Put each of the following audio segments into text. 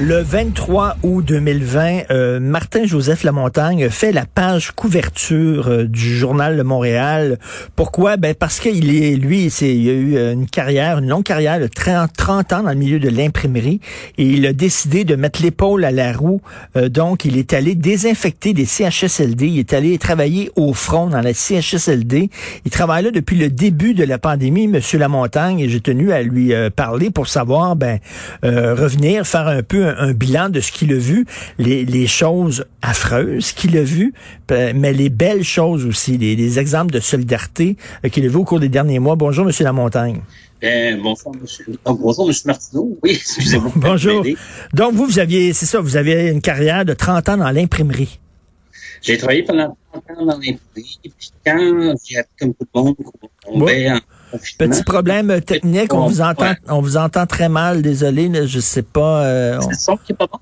Le 23 août 2020, euh, Martin-Joseph Lamontagne fait la page couverture euh, du journal de Montréal. Pourquoi? Ben parce qu'il est, lui, il a eu euh, une carrière, une longue carrière de 30, 30 ans dans le milieu de l'imprimerie et il a décidé de mettre l'épaule à la roue. Euh, donc, il est allé désinfecter des CHSLD. Il est allé travailler au front dans la CHSLD. Il travaille là depuis le début de la pandémie, Monsieur Lamontagne, et j'ai tenu à lui parler pour savoir, ben, revenir, faire un peu un, bilan de ce qu'il a vu, les, les choses affreuses qu'il a vues, mais les belles choses aussi, les, les exemples de solidarité euh, qu'il a vu au cours des derniers mois. Bonjour, Monsieur Lamontagne. Euh, bonjour, monsieur. Oh, bonjour, monsieur Martineau. Oui, excusez-moi. bonjour. Donc, vous, vous aviez, c'est ça, vous avez une carrière de 30 ans dans l'imprimerie. J'ai travaillé pendant 30 ans dans l'imprimerie, puis quand j'ai comme tout le monde qu'on tombait en Petit problème technique, on vous entend, on vous entend très mal. Désolé, je sais pas. Euh, c'est le son qui est pas bon?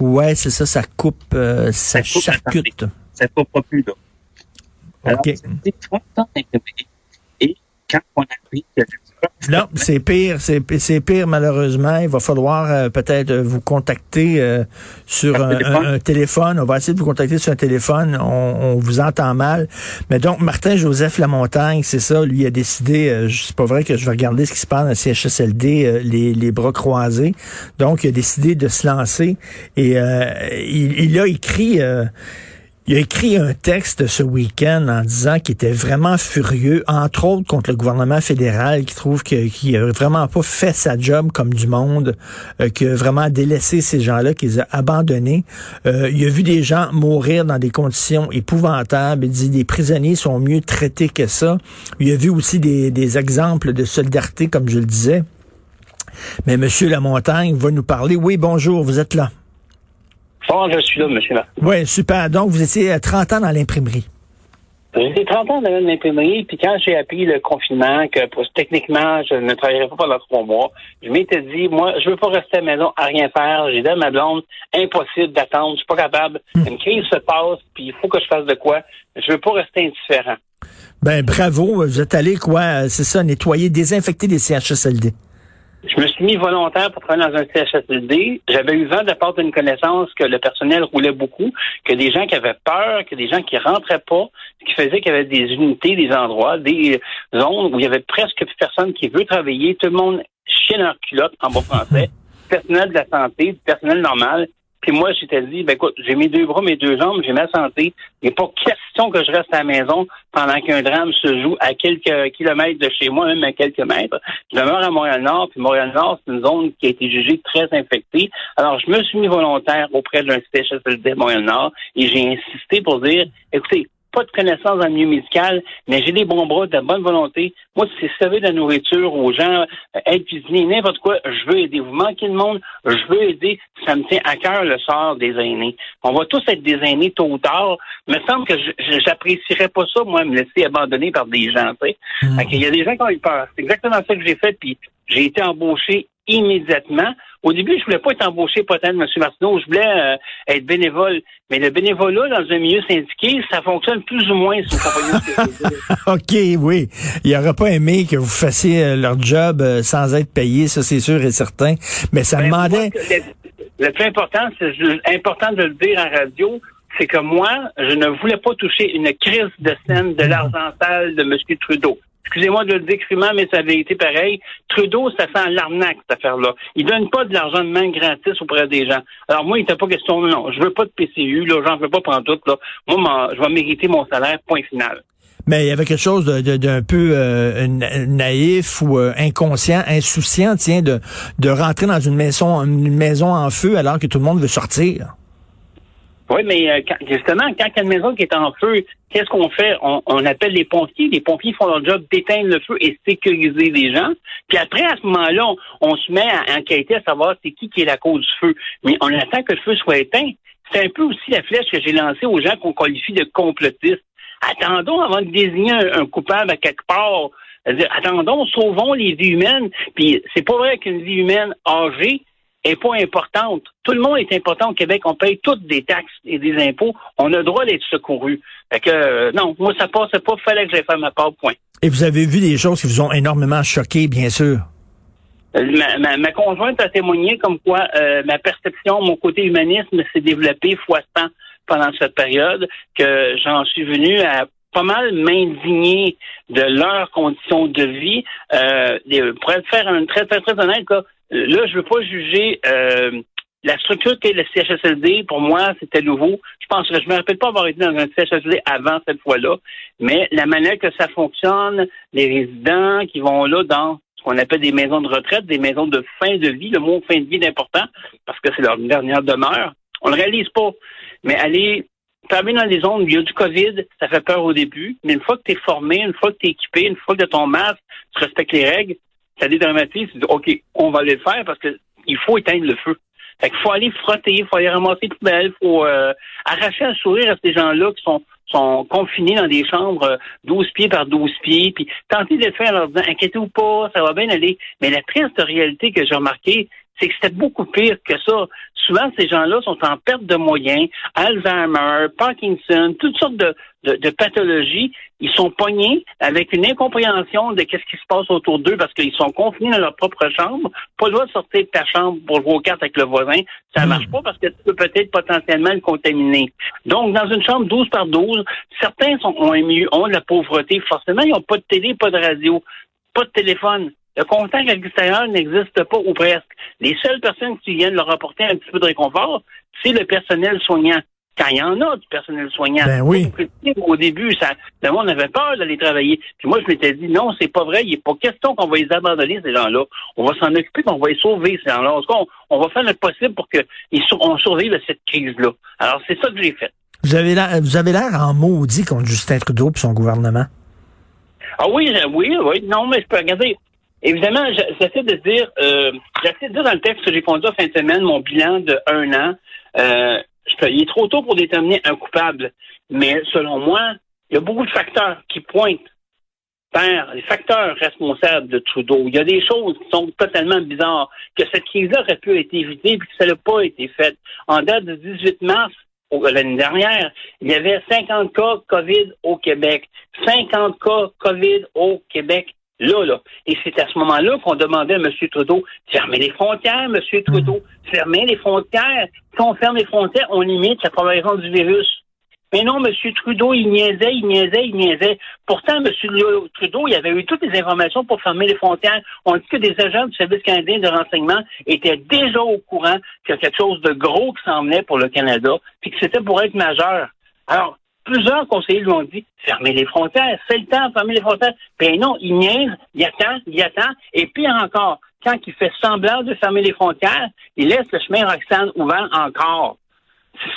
Ouais, c'est ça, ça coupe, euh, ça, ça charcute. Ça coupe pas plus là. Alors, okay. c'était 30 ans Et quand on a appris que non, c'est pire, c'est pire malheureusement. Il va falloir euh, peut-être vous contacter euh, sur un, téléphone? On va essayer de vous contacter sur un téléphone. On, vous entend mal. Mais donc, Martin-Joseph Lamontagne, c'est ça, lui a décidé, euh, c'est pas vrai que je vais regarder ce qui se passe dans le CHSLD, les, les, bras croisés. Donc, il a décidé de se lancer et il, il, a écrit il a écrit un texte ce week-end en disant qu'il était vraiment furieux, entre autres contre le gouvernement fédéral, qui trouve qu'il a vraiment pas fait sa job comme du monde, euh, qu'il a vraiment délaissé ces gens-là, qu'il les a abandonnés. Euh, il a vu des gens mourir dans des conditions épouvantables. Il dit les prisonniers sont mieux traités que ça. Il a vu aussi des, des exemples de solidarité, comme je le disais. Mais Monsieur Lamontagne va nous parler. Oui, bonjour, vous êtes là. Bon, je suis là, monsieur Oui, super. Donc, vous étiez 30 ans dans l'imprimerie. J'ai 30 ans dans l'imprimerie, puis quand j'ai appris le confinement, que techniquement, je ne travaillerais pas pendant trois mois, je m'étais dit, moi, je veux pas rester à la maison à rien faire. J'ai dit à ma blonde, impossible d'attendre, je suis pas capable. Hmm. Une crise se passe, puis il faut que je fasse de quoi. Je veux pas rester indifférent. Ben, bravo. Vous êtes allé, quoi, c'est ça, nettoyer, désinfecter les CHSLD. Je me suis mis volontaire pour travailler dans un CHSLD. J'avais eu vent de part d'une connaissance que le personnel roulait beaucoup, que des gens qui avaient peur, que des gens qui rentraient pas, qui faisaient qu'il y avait des unités, des endroits, des zones où il y avait presque plus personne qui veut travailler. Tout le monde chie leur culotte en bon français. personnel de la santé, personnel normal, puis moi, j'étais dit, ben écoute, j'ai mes deux bras, mes deux jambes, j'ai ma santé. Il n'est pas question que je reste à la maison pendant qu'un drame se joue à quelques kilomètres de chez moi, même à quelques mètres. Je demeure à Montréal-Nord, puis Montréal-Nord, c'est une zone qui a été jugée très infectée. Alors, je me suis mis volontaire auprès d'un CHSLD Montréal-Nord et j'ai insisté pour dire, écoutez, pas de connaissances dans le milieu médical, mais j'ai des bons bras, de bonne volonté. Moi, si c'est servir de la nourriture aux gens, euh, être cuisinier, n'importe quoi, je veux aider. Vous manquez de monde, je veux aider. Ça me tient à cœur le sort des aînés. On va tous être des aînés tôt ou tard. Il me semble que j'apprécierais pas ça, moi, me laisser abandonner par des gens. Tu sais. Mmh. Il y a des gens qui ont eu peur. C'est exactement ça que j'ai fait, puis j'ai été embauché immédiatement. Au début, je voulais pas être embauché peut-être, M. Martineau, je voulais euh, être bénévole. Mais le bénévolat dans un milieu syndiqué, ça fonctionne plus ou moins sur compagnie OK, oui. Il n'aurait pas aimé que vous fassiez euh, leur job euh, sans être payé, ça c'est sûr et certain. Mais ça ben, demandait... le, plus important, c'est important de le dire en radio, c'est que moi, je ne voulais pas toucher une crise de scène de l'argent sale de M. Trudeau excusez-moi de le dire mais ça avait été pareil. Trudeau, ça sent l'arnaque, cette affaire-là. Il donne pas de l'argent de main gratis auprès des gens. Alors moi, il n'était pas question, non, je veux pas de PCU, là, j'en veux pas prendre tout, là. Moi, je vais mériter mon salaire, point final. Mais il y avait quelque chose d'un peu euh, naïf ou euh, inconscient, insouciant, tiens, de, de rentrer dans une maison, une maison en feu alors que tout le monde veut sortir. Oui, mais euh, justement, quand il y a une maison qui est en feu, qu'est-ce qu'on fait? On, appelle les pompiers. Les pompiers font leur job d'éteindre le feu et sécuriser les gens. Puis après, à ce moment-là, on, se met à enquêter à savoir c'est qui qui est la cause du feu. Mais on attend que le feu soit éteint. C'est un peu aussi la flèche que j'ai lancée aux gens qu'on qualifie de complotistes. Attendons avant de désigner un, coupable à quelque part. Attendons, sauvons les vies humaines. Puis c'est pas vrai qu'une vie humaine âgée est pas importante. Tout le monde est important au Québec. On paye toutes des taxes et des impôts. On a le droit d'être secouru. Fait que, euh, non, moi, ça passait pas. Fallait que j'aille faire ma part, point. Et vous avez vu des choses qui vous ont énormément choqué, bien sûr? Euh, ma, ma, conjointe a témoigné comme quoi euh, ma perception, mon côté humanisme s'est développé fois 100 pendant cette période, que j'en suis venu à pas mal m'indigner de leurs conditions de vie. Euh, pour être faire un très, très, très honnête, là, je veux pas juger euh, la structure qu'est le CHSLD. Pour moi, c'était nouveau. Je pense que je me rappelle pas avoir été dans un CHSLD avant cette fois-là, mais la manière que ça fonctionne, les résidents qui vont là dans ce qu'on appelle des maisons de retraite, des maisons de fin de vie. Le mot fin de vie est important parce que c'est leur dernière demeure. On le réalise pas. Mais aller travailler dans les zones il y a du COVID, ça fait peur au début. Mais une fois que tu es formé, une fois que tu es équipé, une fois que tu ton masque, tu respectes les règles, ça dédramatise. Tu OK, on va aller le faire parce qu'il faut éteindre le feu. Fait qu'il faut aller frotter, il faut aller ramasser les poubelles, il faut euh, arracher un sourire à ces gens-là qui sont sont confinés dans des chambres 12 euh, pieds par 12 pieds, puis tenter de le faire en leur disant inquiétez-vous pas, ça va bien aller. Mais la triste réalité que j'ai remarqué, c'est que c'était beaucoup pire que ça. Souvent, ces gens-là sont en perte de moyens, Alzheimer, Parkinson, toutes sortes de, de, pathologies. Ils sont pognés avec une incompréhension de qu'est-ce qui se passe autour d'eux parce qu'ils sont confinés dans leur propre chambre, pas le droit de sortir de ta chambre pour jouer aux cartes avec le voisin. Ça marche hmm. pas parce que tu peux peut-être potentiellement le contaminer. Donc, dans une chambre 12 par 12, certains sont, ont, ont de la pauvreté. Forcément, ils n'ont pas de télé, pas de radio, pas de téléphone. Le contact avec l'extérieur n'existe pas ou presque. Les seules personnes qui viennent leur apporter un petit peu de réconfort, c'est le personnel soignant. Quand il y en a du personnel soignant. Ben oui. Au début, ça, le monde avait peur d'aller travailler. Puis moi, je m'étais dit, non, c'est pas vrai. Il n'est pas question qu'on va les abandonner, ces gens-là. On va s'en occuper, on va les sauver, ces gens-là. On, on va faire le possible pour qu'on survive à cette crise-là. Alors, c'est ça que j'ai fait. Vous avez l'air, vous avez l'air en maudit contre Justin Trudeau et son gouvernement. Ah oui, oui, oui. Non, mais je peux regarder. Évidemment, j'essaie de dire, euh, j'essaie de dire dans le texte que j'ai conduit en fin de semaine mon bilan de un an. Euh, il est trop tôt pour déterminer un coupable, mais selon moi, il y a beaucoup de facteurs qui pointent vers les facteurs responsables de Trudeau. Il y a des choses qui sont totalement bizarres, que cette crise-là aurait pu être évitée et que ça n'a pas été fait. En date du 18 mars, l'année dernière, il y avait 50 cas COVID au Québec. 50 cas COVID au Québec là, là. Et c'est à ce moment-là qu'on demandait à M. Trudeau, fermer les frontières, M. Trudeau, fermer les frontières. Quand on ferme les frontières, on limite la propagation du virus. Mais non, M. Trudeau, il niaisait, il niaisait, il niaisait. Pourtant, M. Trudeau, il avait eu toutes les informations pour fermer les frontières. On dit que des agents du Service canadien de renseignement étaient déjà au courant qu'il y a quelque chose de gros qui s'en venait pour le Canada, puis que c'était pour être majeur. Alors, plusieurs conseillers lui ont dit fermez les frontières, c'est le temps de fermer les frontières. Ben non, il niaise, il attend, il attend, et pire encore, quand il fait semblant de fermer les frontières, il laisse le chemin Roxane ouvert encore.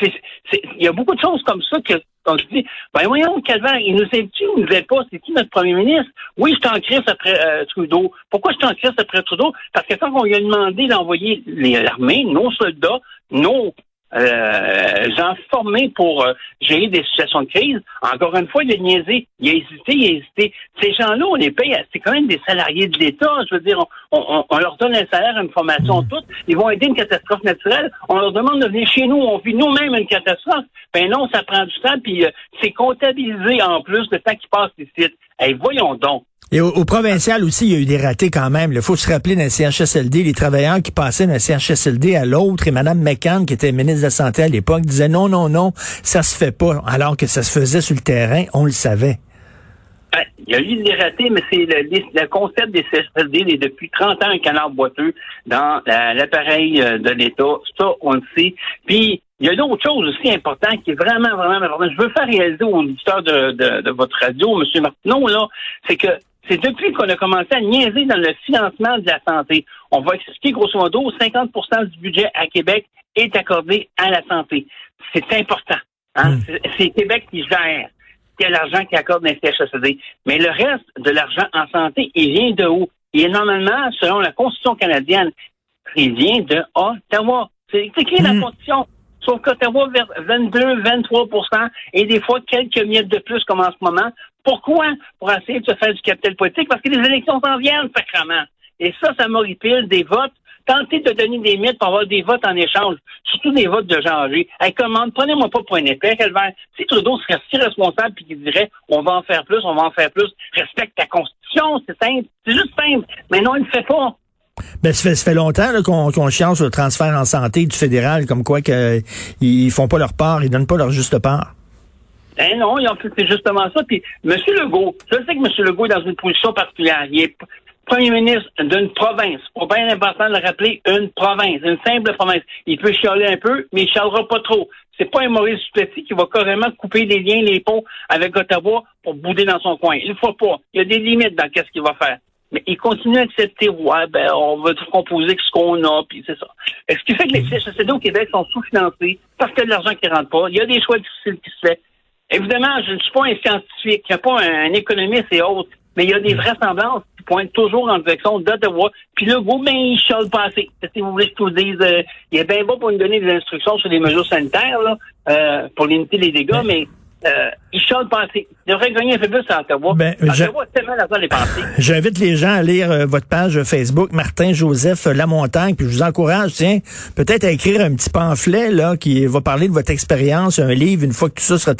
il y a beaucoup de choses comme ça que on se dit, ben voyons, Calvaire, il nous aide-tu ou il nous aide pas? C'est qui notre premier ministre? Oui, je suis en crise après euh, Trudeau. Pourquoi je suis en crise après Trudeau? Parce que quand on lui a demandé d'envoyer l'armée, nos soldats, nos euh, gens formés pour euh, gérer des situations de crise. Encore une fois, il a niaisé, il a hésité, il a hésité. Ces gens-là, on les paye, c'est quand même des salariés de l'État. Je veux dire, on, leur donne un salaire, une formation, mm. toute. Ils vont aider une catastrophe naturelle. On leur demande de venir chez nous. On vit nous-mêmes une catastrophe. Ben non, ça prend du temps, puis euh, c'est comptabilisé en plus le temps qui passe ici. Hey, voyons donc. Et au, provincial aussi, il y a eu des ratés quand même. Il faut se rappeler d'un CHSLD, les travailleurs qui passaient d'un CHSLD à l'autre, et Mme McCann, qui était ministre de la Santé à l'époque, disait non, non, non, ça se fait pas, alors que ça se faisait sur le terrain, on le savait. Il y a eu des ratés, mais c'est le, concept des CHSLD est depuis 30 ans un canard boiteux dans l'appareil euh, de l'État. Ça, on le sait. Puis, il y a d'autres choses aussi importantes qui est vraiment, vraiment importante. Je veux faire réaliser aux auditeurs de, de, de votre radio, M. Martineau, là, c'est que c'est depuis qu'on a commencé à niaiser dans le financement de la santé. On va expliquer grosso modo, 50% du budget à Québec est accordé à la santé. C'est important. Hein? Hmm. C'est Québec qui gère qui a l'argent qui accorde dans CHSD. Mais le reste de l'argent en santé, il vient de où? Il est normalement, selon la Constitution canadienne, il vient de Ottawa. C'est qui la hmm. Constitution? Sauf qu'Ottawa, 22, 23% et des fois quelques miettes de plus comme en ce moment. Pourquoi? Pour essayer de se faire du capital politique, parce que les élections s'en viennent, sacrément. Et ça, ça m'horripile des votes tenter de donner des mythes pour avoir des votes en échange, surtout des votes de âgés. Hey, commande, prenez-moi pas pour un épais, Si Trudeau serait si responsable puis qu'il dirait on va en faire plus, on va en faire plus, respecte ta constitution, c'est simple, c'est juste simple. Mais non, il ne fait pas. Ben, ça fait, longtemps qu'on qu sur le transfert en santé du fédéral, comme quoi qu'ils ils font pas leur part, ils donnent pas leur juste part. Eh non, c'est justement ça. Puis M. Legault, je sais que M. Legault est dans une position particulière. Il est premier ministre d'une province. C'est bien important de le rappeler, une province, une simple province. Il peut chialer un peu, mais il chialera pas trop. C'est pas un Maurice Duplessis qui va carrément couper les liens, les ponts avec Ottawa pour bouder dans son coin. Il ne faut pas. Il y a des limites dans ce qu'il va faire. Mais il continue à accepter, ouais, ben, on va tout composer avec ce qu'on a, puis c'est ça. ce qui fait que les CHSLD au Québec sont sous-financés parce qu'il y a de l'argent qui rentre pas? Il y a des choix difficiles qui se font. Évidemment, je ne suis pas un scientifique, je ne suis pas un, économiste et autres, mais il y a des vraisemblances qui pointent toujours en direction d'Ottawa. Puis là, vous, ben, il chiale passé. Si vous voulez que je vous dise, euh, il est bien beau pour nous donner des instructions sur les mesures sanitaires, là, euh, pour limiter les dégâts, mais euh, il chante pensée. Il devrait gagner un peu plus à Ottawa. Ben, Ottawa tellement l'argent les pensées. J'invite les gens à lire euh, votre page Facebook, Martin Joseph Lamontagne, puis je vous encourage, tiens, peut-être à écrire un petit pamphlet là qui va parler de votre expérience, un livre, une fois que tout ça sera